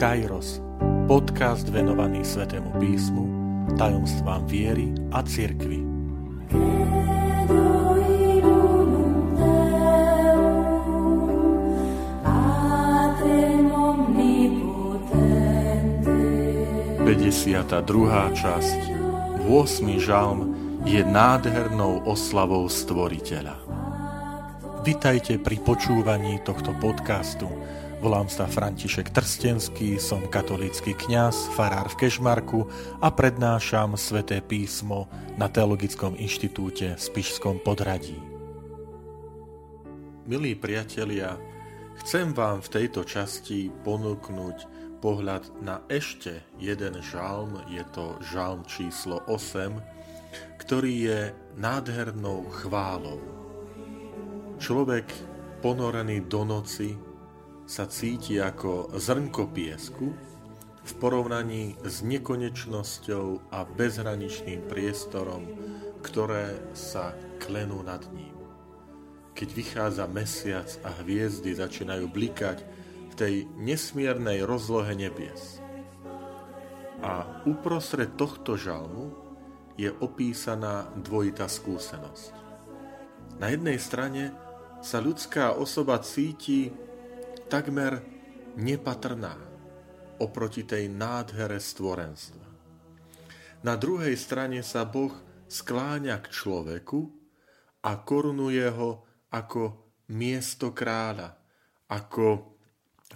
Kairos, podcast venovaný Svetému písmu, tajomstvám viery a cirkvi. druhá časť, 8. žalm, je nádhernou oslavou Stvoriteľa. Vitajte pri počúvaní tohto podcastu, Volám sa František Trstenský, som katolícky kňaz, farár v Kešmarku a prednášam sväté písmo na Teologickom inštitúte v Spišskom podradí. Milí priatelia, chcem vám v tejto časti ponúknuť pohľad na ešte jeden žalm, je to žalm číslo 8, ktorý je nádhernou chválou. Človek ponorený do noci sa cíti ako zrnko piesku v porovnaní s nekonečnosťou a bezhraničným priestorom, ktoré sa klenú nad ním. Keď vychádza mesiac a hviezdy začínajú blikať v tej nesmiernej rozlohe nebies. A uprostred tohto žalmu je opísaná dvojitá skúsenosť. Na jednej strane sa ľudská osoba cíti takmer nepatrná oproti tej nádhere stvorenstva. Na druhej strane sa Boh skláňa k človeku a korunuje ho ako miesto kráľa, ako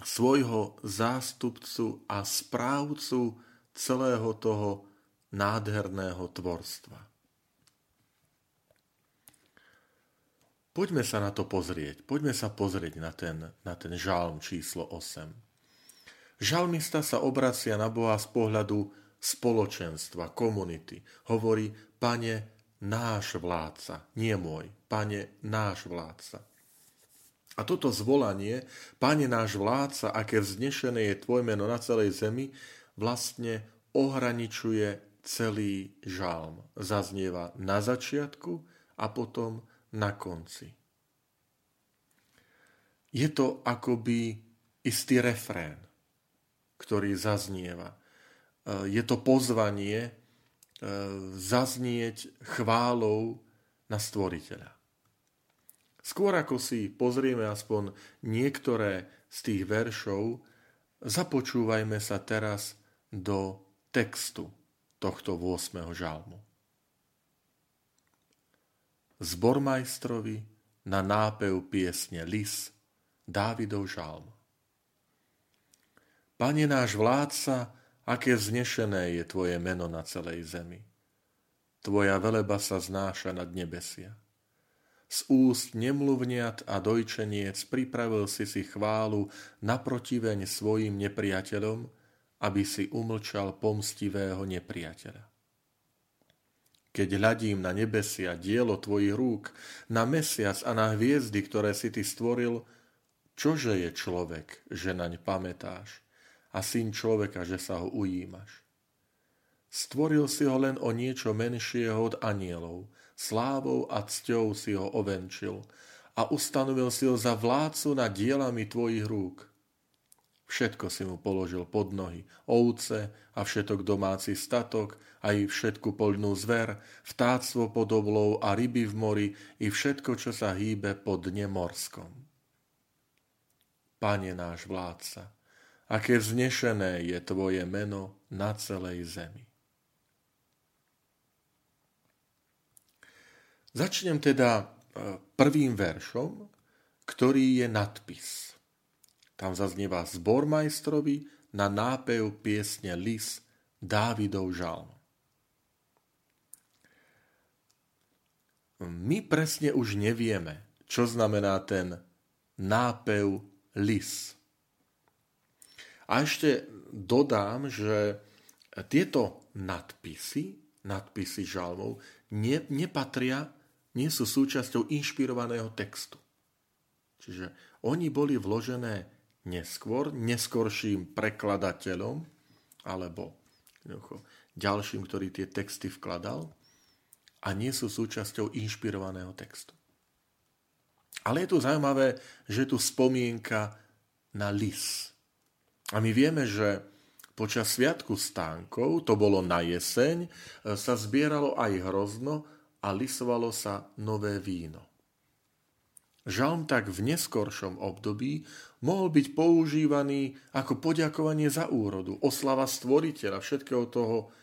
svojho zástupcu a správcu celého toho nádherného tvorstva. Poďme sa na to pozrieť. Poďme sa pozrieť na ten, na ten žalm číslo 8. Žalmista sa obracia na Boha z pohľadu spoločenstva, komunity. Hovorí, pane, náš vládca, nie môj, pane, náš vládca. A toto zvolanie, pane náš vládca, aké vznešené je tvoj meno na celej zemi, vlastne ohraničuje celý žalm. Zaznieva na začiatku a potom na konci. Je to akoby istý refrén, ktorý zaznieva. E, je to pozvanie e, zaznieť chválou na stvoriteľa. Skôr ako si pozrieme aspoň niektoré z tých veršov, započúvajme sa teraz do textu tohto 8. žalmu zbormajstrovi na nápev piesne Lis, Dávidov žalm. Pane náš vládca, aké vznešené je Tvoje meno na celej zemi. Tvoja veleba sa znáša nad nebesia. Z úst nemluvniat a dojčeniec pripravil si si chválu naprotiveň svojim nepriateľom, aby si umlčal pomstivého nepriateľa keď hľadím na nebesia, dielo tvojich rúk, na mesiac a na hviezdy, ktoré si ty stvoril, čože je človek, že naň pamätáš, a syn človeka, že sa ho ujímaš. Stvoril si ho len o niečo menšieho od anielov, slávou a cťou si ho ovenčil. A ustanovil si ho za vládcu nad dielami tvojich rúk – Všetko si mu položil pod nohy, ovce a všetok domáci statok, aj všetku poľnú zver, vtáctvo pod oblou a ryby v mori, i všetko, čo sa hýbe pod dne morskom. Pane náš vládca, aké vznešené je Tvoje meno na celej zemi. Začnem teda e, prvým veršom, ktorý je nadpis. Tam zaznieva zbormajstrovi na nápev piesne Lis Dávidov žalm. My presne už nevieme, čo znamená ten nápev lis. A ešte dodám, že tieto nadpisy, nadpisy žalmov, ne, nepatria, nie sú súčasťou inšpirovaného textu. Čiže oni boli vložené neskôr, neskorším prekladateľom alebo ďalším, ktorý tie texty vkladal a nie sú súčasťou inšpirovaného textu. Ale je tu zaujímavé, že je tu spomienka na lis. A my vieme, že počas Sviatku stánkov, to bolo na jeseň, sa zbieralo aj hrozno a lisovalo sa nové víno. Žalm tak v neskoršom období mohol byť používaný ako poďakovanie za úrodu, oslava stvoriteľa, všetkého toho,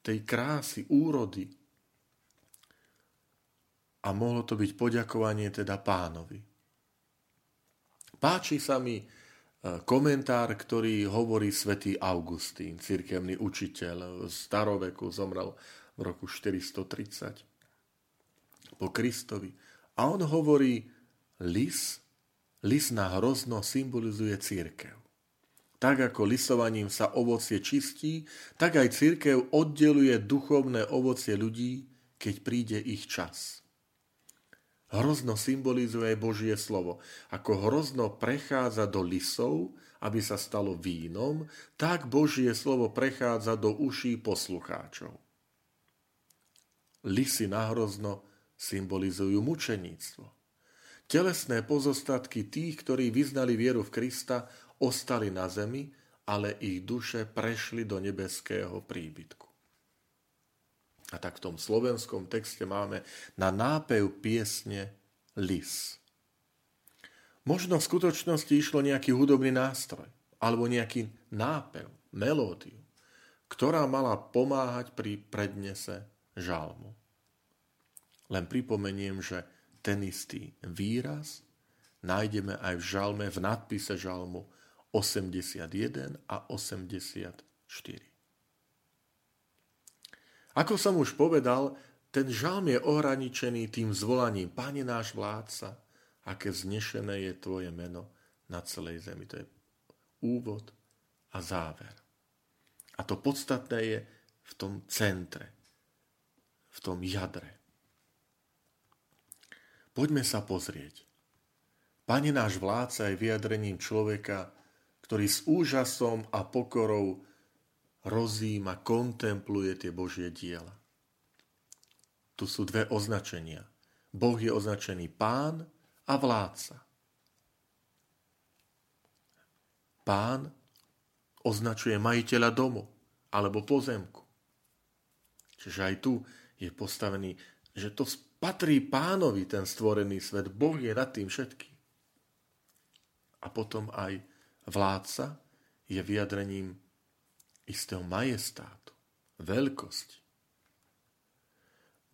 tej krásy, úrody. A mohlo to byť poďakovanie teda pánovi. Páči sa mi e, komentár, ktorý hovorí svätý Augustín, cirkevný učiteľ z staroveku, zomrel v roku 430 po Kristovi. A on hovorí, lis, lis na hrozno symbolizuje církev. Tak ako lisovaním sa ovocie čistí, tak aj církev oddeluje duchovné ovocie ľudí, keď príde ich čas. Hrozno symbolizuje Božie slovo. Ako hrozno prechádza do lisov, aby sa stalo vínom, tak Božie slovo prechádza do uší poslucháčov. Lisy na hrozno symbolizujú mučeníctvo. Telesné pozostatky tých, ktorí vyznali vieru v Krista, ostali na zemi, ale ich duše prešli do nebeského príbytku. A tak v tom slovenskom texte máme na nápev piesne Lis. Možno v skutočnosti išlo nejaký hudobný nástroj, alebo nejaký nápev, melódiu, ktorá mala pomáhať pri prednese žalmu. Len pripomeniem, že ten istý výraz nájdeme aj v žalme, v nadpise žalmu 81 a 84. Ako som už povedal, ten žalm je ohraničený tým zvolaním Pane náš vládca, aké vznešené je Tvoje meno na celej zemi. To je úvod a záver. A to podstatné je v tom centre, v tom jadre. Poďme sa pozrieť. Pane náš vládca je vyjadrením človeka, ktorý s úžasom a pokorou rozíma, kontempluje tie Božie diela. Tu sú dve označenia. Boh je označený pán a vládca. Pán označuje majiteľa domu alebo pozemku. Čiže aj tu je postavený, že to patrí pánovi ten stvorený svet. Boh je nad tým všetkým. A potom aj vládca je vyjadrením istého majestátu, veľkosti.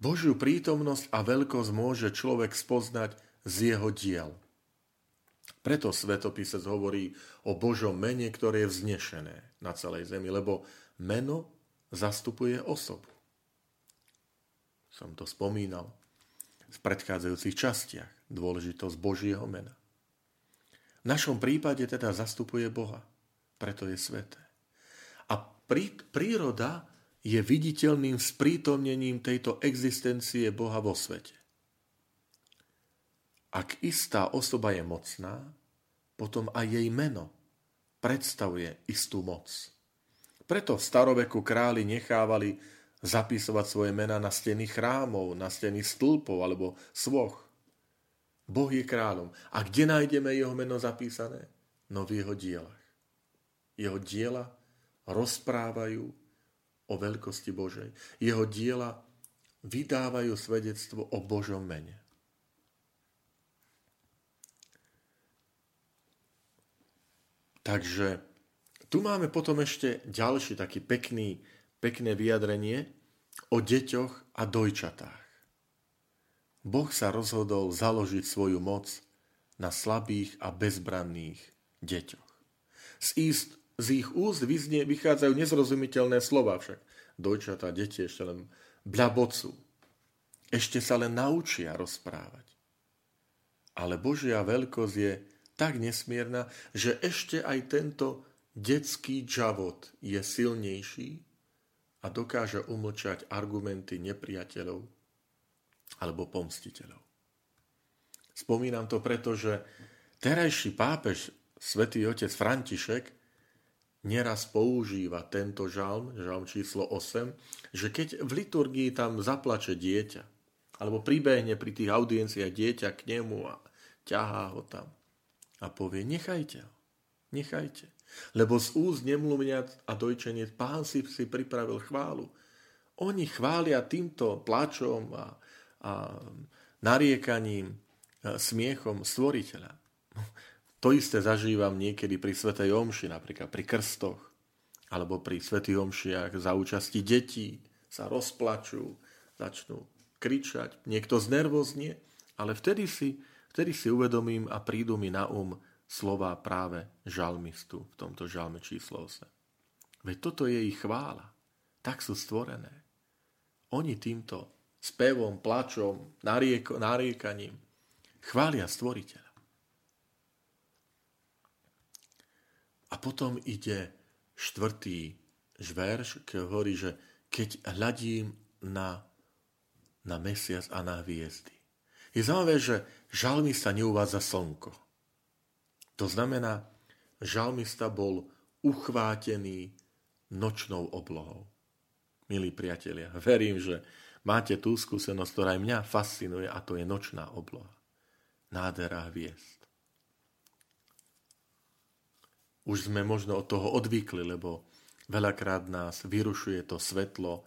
Božiu prítomnosť a veľkosť môže človek spoznať z jeho diel. Preto svetopisec hovorí o Božom mene, ktoré je vznešené na celej zemi, lebo meno zastupuje osobu. Som to spomínal v predchádzajúcich častiach dôležitosť Božieho mena. V našom prípade teda zastupuje Boha, preto je sveté. A prí, príroda je viditeľným sprítomnením tejto existencie Boha vo svete. Ak istá osoba je mocná, potom aj jej meno predstavuje istú moc. Preto v staroveku králi nechávali zapisovať svoje mená na steny chrámov, na steny stĺpov alebo svoch. Boh je kráľom. A kde nájdeme jeho meno zapísané? No v jeho dielach. Jeho diela rozprávajú o veľkosti Božej. Jeho diela vydávajú svedectvo o Božom mene. Takže tu máme potom ešte ďalší taký pekný pekné vyjadrenie o deťoch a dojčatách. Boh sa rozhodol založiť svoju moc na slabých a bezbranných deťoch. Z, íst, z ich úst vyznie, vychádzajú nezrozumiteľné slova však. Dojčatá, deti ešte len bľabocú. Ešte sa len naučia rozprávať. Ale Božia veľkosť je tak nesmierna, že ešte aj tento detský džavot je silnejší a dokáže umlčať argumenty nepriateľov alebo pomstiteľov. Spomínam to preto, že terajší pápež, svätý otec František, neraz používa tento žalm, žalm číslo 8, že keď v liturgii tam zaplače dieťa, alebo pribehne pri tých audienciách dieťa k nemu a ťahá ho tam a povie, nechajte ho, Nechajte. Lebo z úst nemluvňat a dojčeniec pán si si pripravil chválu. Oni chvália týmto plačom a, a nariekaním, a smiechom stvoriteľa. To isté zažívam niekedy pri Svetej Omši, napríklad pri krstoch, alebo pri Svetých Omšiach za účasti detí sa rozplačú, začnú kričať, niekto znervoznie, ale vtedy si, vtedy si uvedomím a prídu mi na um slova práve žalmistu v tomto žalme číslo 8. Veď toto je ich chvála. Tak sú stvorené. Oni týmto spevom, plačom, narieko, nariekaním chvália stvoriteľa. A potom ide štvrtý žverš, keď hovorí, že keď hľadím na, na mesiac a na hviezdy. Je zaujímavé, že žalmista neuvádza slnko. To znamená, žalmista bol uchvátený nočnou oblohou. Milí priatelia, verím, že máte tú skúsenosť, ktorá aj mňa fascinuje, a to je nočná obloha. Nádhera hviezd. Už sme možno od toho odvykli, lebo veľakrát nás vyrušuje to svetlo e,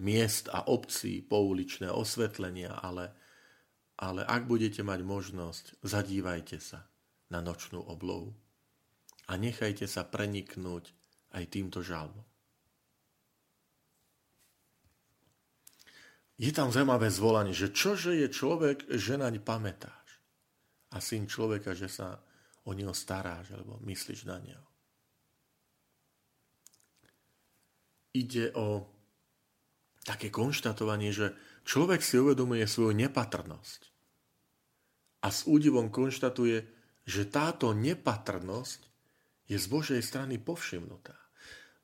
miest a obcí, pouličné osvetlenia, ale, ale ak budete mať možnosť, zadívajte sa na nočnú oblohu a nechajte sa preniknúť aj týmto žalmom. Je tam zaujímavé zvolanie, že čože je človek, že naň pamätáš. A syn človeka, že sa o neho staráš, alebo myslíš na neho. Ide o také konštatovanie, že človek si uvedomuje svoju nepatrnosť a s údivom konštatuje, že táto nepatrnosť je z Božej strany povšimnutá.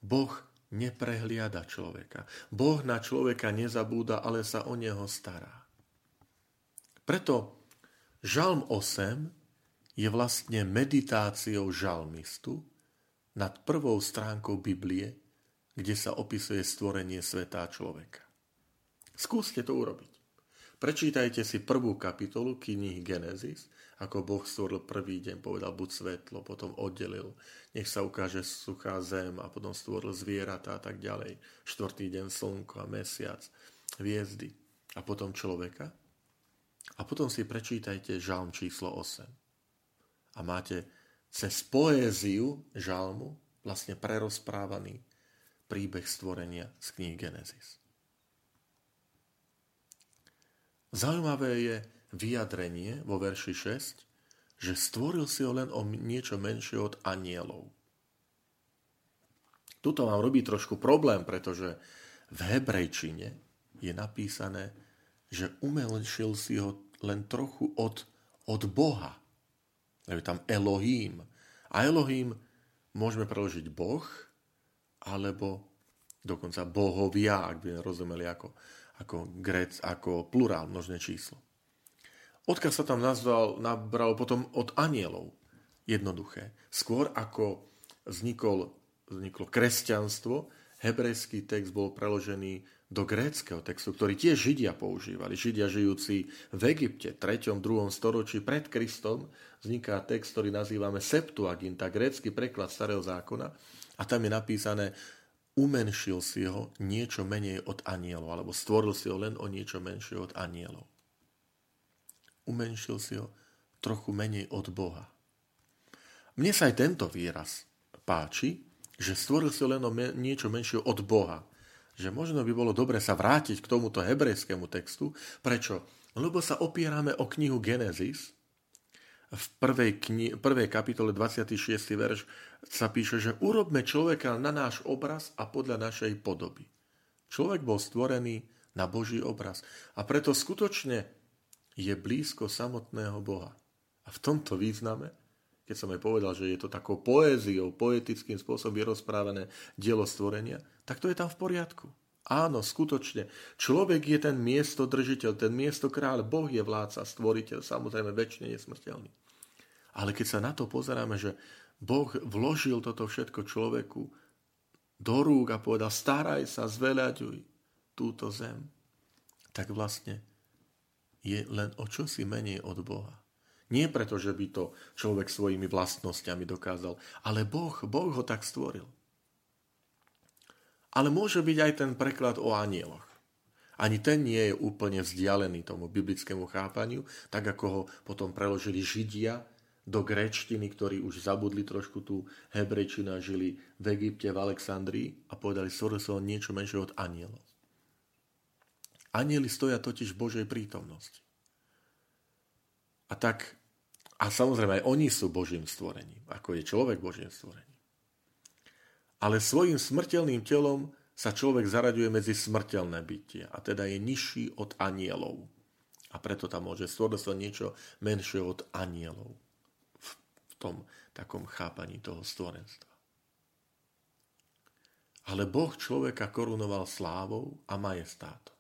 Boh neprehliada človeka. Boh na človeka nezabúda, ale sa o neho stará. Preto Žalm 8 je vlastne meditáciou žalmistu nad prvou stránkou Biblie, kde sa opisuje stvorenie sveta človeka. Skúste to urobiť. Prečítajte si prvú kapitolu knihy Genesis ako Boh stvoril prvý deň, povedal buď svetlo, potom oddelil, nech sa ukáže suchá zem a potom stvoril zvieratá a tak ďalej. Štvrtý deň slnko a mesiac, hviezdy a potom človeka. A potom si prečítajte žalm číslo 8. A máte cez poéziu žalmu vlastne prerozprávaný príbeh stvorenia z knihy Genesis. Zaujímavé je, vyjadrenie vo verši 6, že stvoril si ho len o niečo menšie od anielov. Tuto vám robí trošku problém, pretože v hebrejčine je napísané, že umenšil si ho len trochu od, od Boha. Je tam Elohím. A Elohím môžeme preložiť Boh, alebo dokonca bohovia, ak by rozumeli ako, ako grec, ako plurál, množné číslo. Odkaz sa tam nazval, nabral potom od anielov. Jednoduché. Skôr ako vznikol, vzniklo kresťanstvo, hebrejský text bol preložený do gréckého textu, ktorý tiež Židia používali. Židia žijúci v Egypte, 3. 2. storočí pred Kristom, vzniká text, ktorý nazývame Septuaginta, grécky preklad starého zákona. A tam je napísané, umenšil si ho niečo menej od anielov, alebo stvoril si ho len o niečo menšie od anielov umenšil si ho trochu menej od Boha. Mne sa aj tento výraz páči, že stvoril si len niečo menšie od Boha. Že možno by bolo dobre sa vrátiť k tomuto hebrejskému textu. Prečo? Lebo sa opierame o knihu Genesis. V prvej, kni- prvej kapitole 26. verš sa píše, že urobme človeka na náš obraz a podľa našej podoby. Človek bol stvorený na Boží obraz. A preto skutočne je blízko samotného Boha. A v tomto význame, keď som aj povedal, že je to takou poéziou, poetickým spôsobom vyrozprávané dielo stvorenia, tak to je tam v poriadku. Áno, skutočne. Človek je ten miesto držiteľ, ten miesto kráľ, Boh je vládca, stvoriteľ, samozrejme väčšine nesmrteľný. Ale keď sa na to pozeráme, že Boh vložil toto všetko človeku do rúk a povedal, staraj sa, zveľaďuj túto zem, tak vlastne je len o čosi menej od Boha. Nie preto, že by to človek svojimi vlastnosťami dokázal, ale Boh, Boh ho tak stvoril. Ale môže byť aj ten preklad o anieloch. Ani ten nie je úplne vzdialený tomu biblickému chápaniu, tak ako ho potom preložili Židia do gréčtiny, ktorí už zabudli trošku tú hebrejčinu a žili v Egypte, v Alexandrii a povedali, stvoril sa on niečo menšie od anielov. Anieli stoja totiž v Božej prítomnosti. A tak, a samozrejme aj oni sú Božím stvorením, ako je človek Božím stvorením. Ale svojim smrteľným telom sa človek zaraďuje medzi smrteľné bytie a teda je nižší od anielov. A preto tam môže stvoril sa niečo menšie od anielov v, v tom takom chápaní toho stvorenstva. Ale Boh človeka korunoval slávou a majestátom.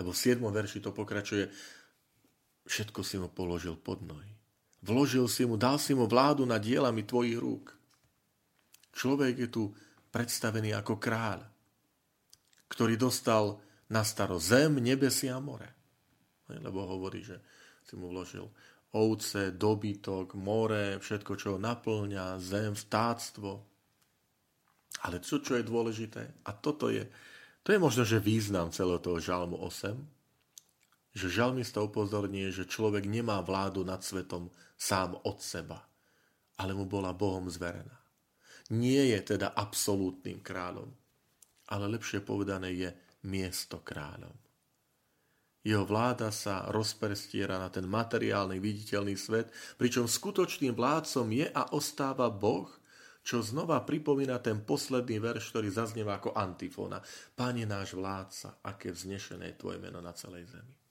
Lebo v 7. verši to pokračuje, všetko si mu položil pod nohy. Vložil si mu, dal si mu vládu nad dielami tvojich rúk. Človek je tu predstavený ako kráľ, ktorý dostal na staro zem, nebesia a more. Lebo hovorí, že si mu vložil ovce, dobytok, more, všetko, čo ho naplňa, zem, vtáctvo. Ale čo, čo je dôležité, a toto je, to je možno, že význam celého toho žalmu 8, že žalmista upozornie, že človek nemá vládu nad svetom sám od seba, ale mu bola Bohom zverená. Nie je teda absolútnym kráľom, ale lepšie povedané je miesto kráľom. Jeho vláda sa rozperstiera na ten materiálny, viditeľný svet, pričom skutočným vládcom je a ostáva Boh, čo znova pripomína ten posledný verš, ktorý zaznieva ako antifóna. Pane náš vládca, aké vznešené je Tvoje meno na celej zemi.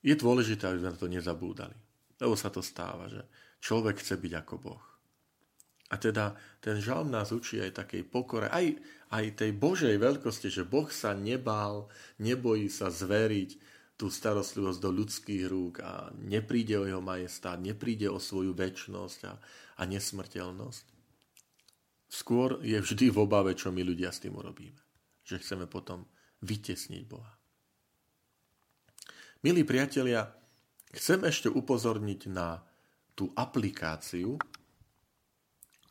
Je dôležité, aby sme na to nezabúdali. Lebo sa to stáva, že človek chce byť ako Boh. A teda ten žalm nás učí aj takej pokore, aj, aj tej Božej veľkosti, že Boh sa nebál, nebojí sa zveriť tú starostlivosť do ľudských rúk a nepríde o jeho majestát, nepríde o svoju väčnosť a, a nesmrteľnosť. Skôr je vždy v obave, čo my ľudia s tým urobíme. Že chceme potom vytesniť Boha. Milí priatelia, chcem ešte upozorniť na tú aplikáciu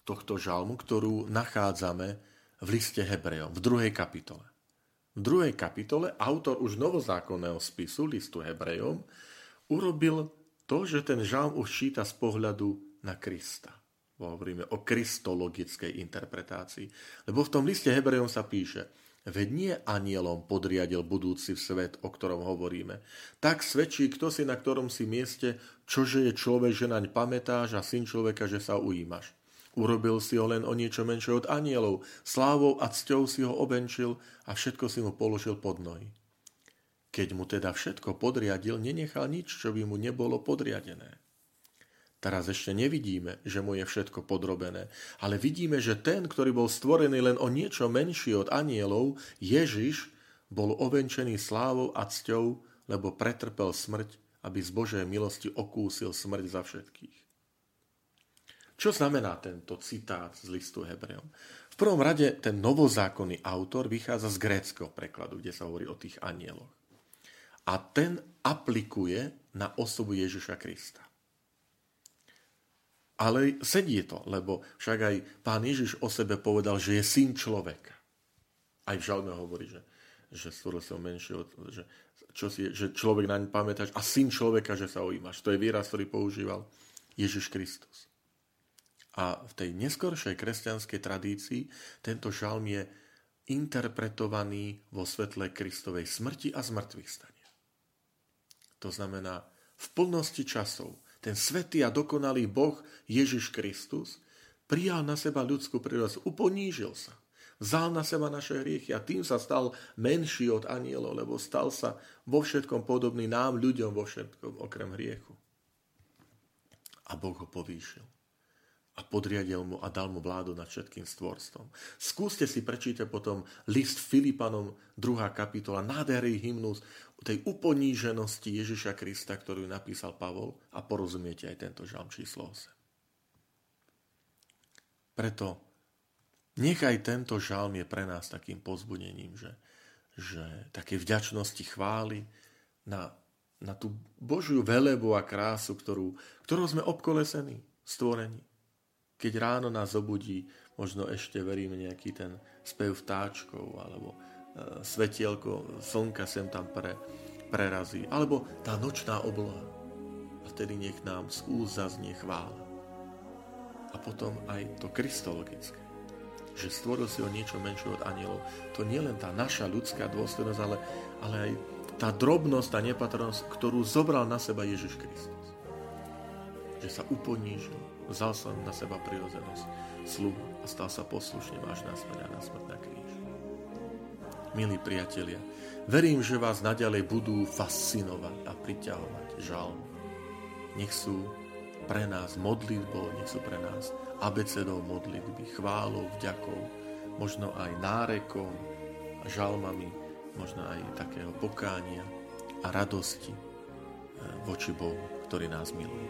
tohto žalmu, ktorú nachádzame v liste Hebrejom, v druhej kapitole. V druhej kapitole autor už novozákonného spisu, listu Hebrejom, urobil to, že ten žalm už číta z pohľadu na Krista. Hovoríme o kristologickej interpretácii. Lebo v tom liste Hebrejom sa píše, veď nie anielom podriadil budúci svet, o ktorom hovoríme. Tak svedčí, kto si na ktorom si mieste, čože je človek, že naň pamätáš a syn človeka, že sa ujímaš. Urobil si ho len o niečo menšie od anielov, slávou a cťou si ho obenčil a všetko si mu položil pod nohy. Keď mu teda všetko podriadil, nenechal nič, čo by mu nebolo podriadené. Teraz ešte nevidíme, že mu je všetko podrobené, ale vidíme, že ten, ktorý bol stvorený len o niečo menší od anielov, Ježiš, bol ovenčený slávou a cťou, lebo pretrpel smrť, aby z Božej milosti okúsil smrť za všetkých. Čo znamená tento citát z listu Hebrejom? V prvom rade ten novozákonný autor vychádza z gréckého prekladu, kde sa hovorí o tých anieloch. A ten aplikuje na osobu Ježiša Krista. Ale sedí to, lebo však aj pán Ježiš o sebe povedal, že je syn človeka. Aj v žalme hovorí, že, že stvoril sa menšie, že, čo si, že človek naň pamätáš a syn človeka, že sa ujímaš. To je výraz, ktorý používal Ježiš Kristus. A v tej neskoršej kresťanskej tradícii tento žalm je interpretovaný vo svetle Kristovej smrti a zmrtvých stania. To znamená, v plnosti časov ten svetý a dokonalý Boh Ježiš Kristus prijal na seba ľudskú prírodosť, uponížil sa, vzal na seba naše hriechy a tým sa stal menší od anielov, lebo stal sa vo všetkom podobný nám, ľuďom vo všetkom, okrem hriechu. A Boh ho povýšil a podriadil mu a dal mu vládu nad všetkým stvorstvom. Skúste si prečítať potom list Filipanom, 2. kapitola, nádherný hymnus tej uponíženosti Ježiša Krista, ktorú napísal Pavol a porozumiete aj tento žalm číslo 8. Preto nechaj tento žalm je pre nás takým pozbudením, že, že také vďačnosti chvály na na tú Božiu velebu a krásu, ktorú, ktorou sme obkolesení, stvorení. Keď ráno nás zobudí, možno ešte veríme nejaký ten spev vtáčkov, alebo e, svetielko slnka sem tam pre, prerazí, alebo tá nočná obloha. A vtedy nech nám z úst zaznie chvála. A potom aj to kristologické že stvoril si ho niečo menšie od anielov. To nie len tá naša ľudská dôstojnosť, ale, ale aj tá drobnosť, tá nepatrnosť, ktorú zobral na seba Ježiš Kristus. Že sa uponížil, vzal sa na seba prirodzenosť, sluhu a stal sa poslušným až na smrť a na smrť na kríž. Milí priatelia, verím, že vás naďalej budú fascinovať a priťahovať žalmy. Nech sú pre nás modlitbou, nech sú pre nás abecedou modlitby, chválou, vďakou, možno aj nárekom, žalmami, možno aj takého pokánia a radosti eh, voči Bohu, ktorý nás miluje.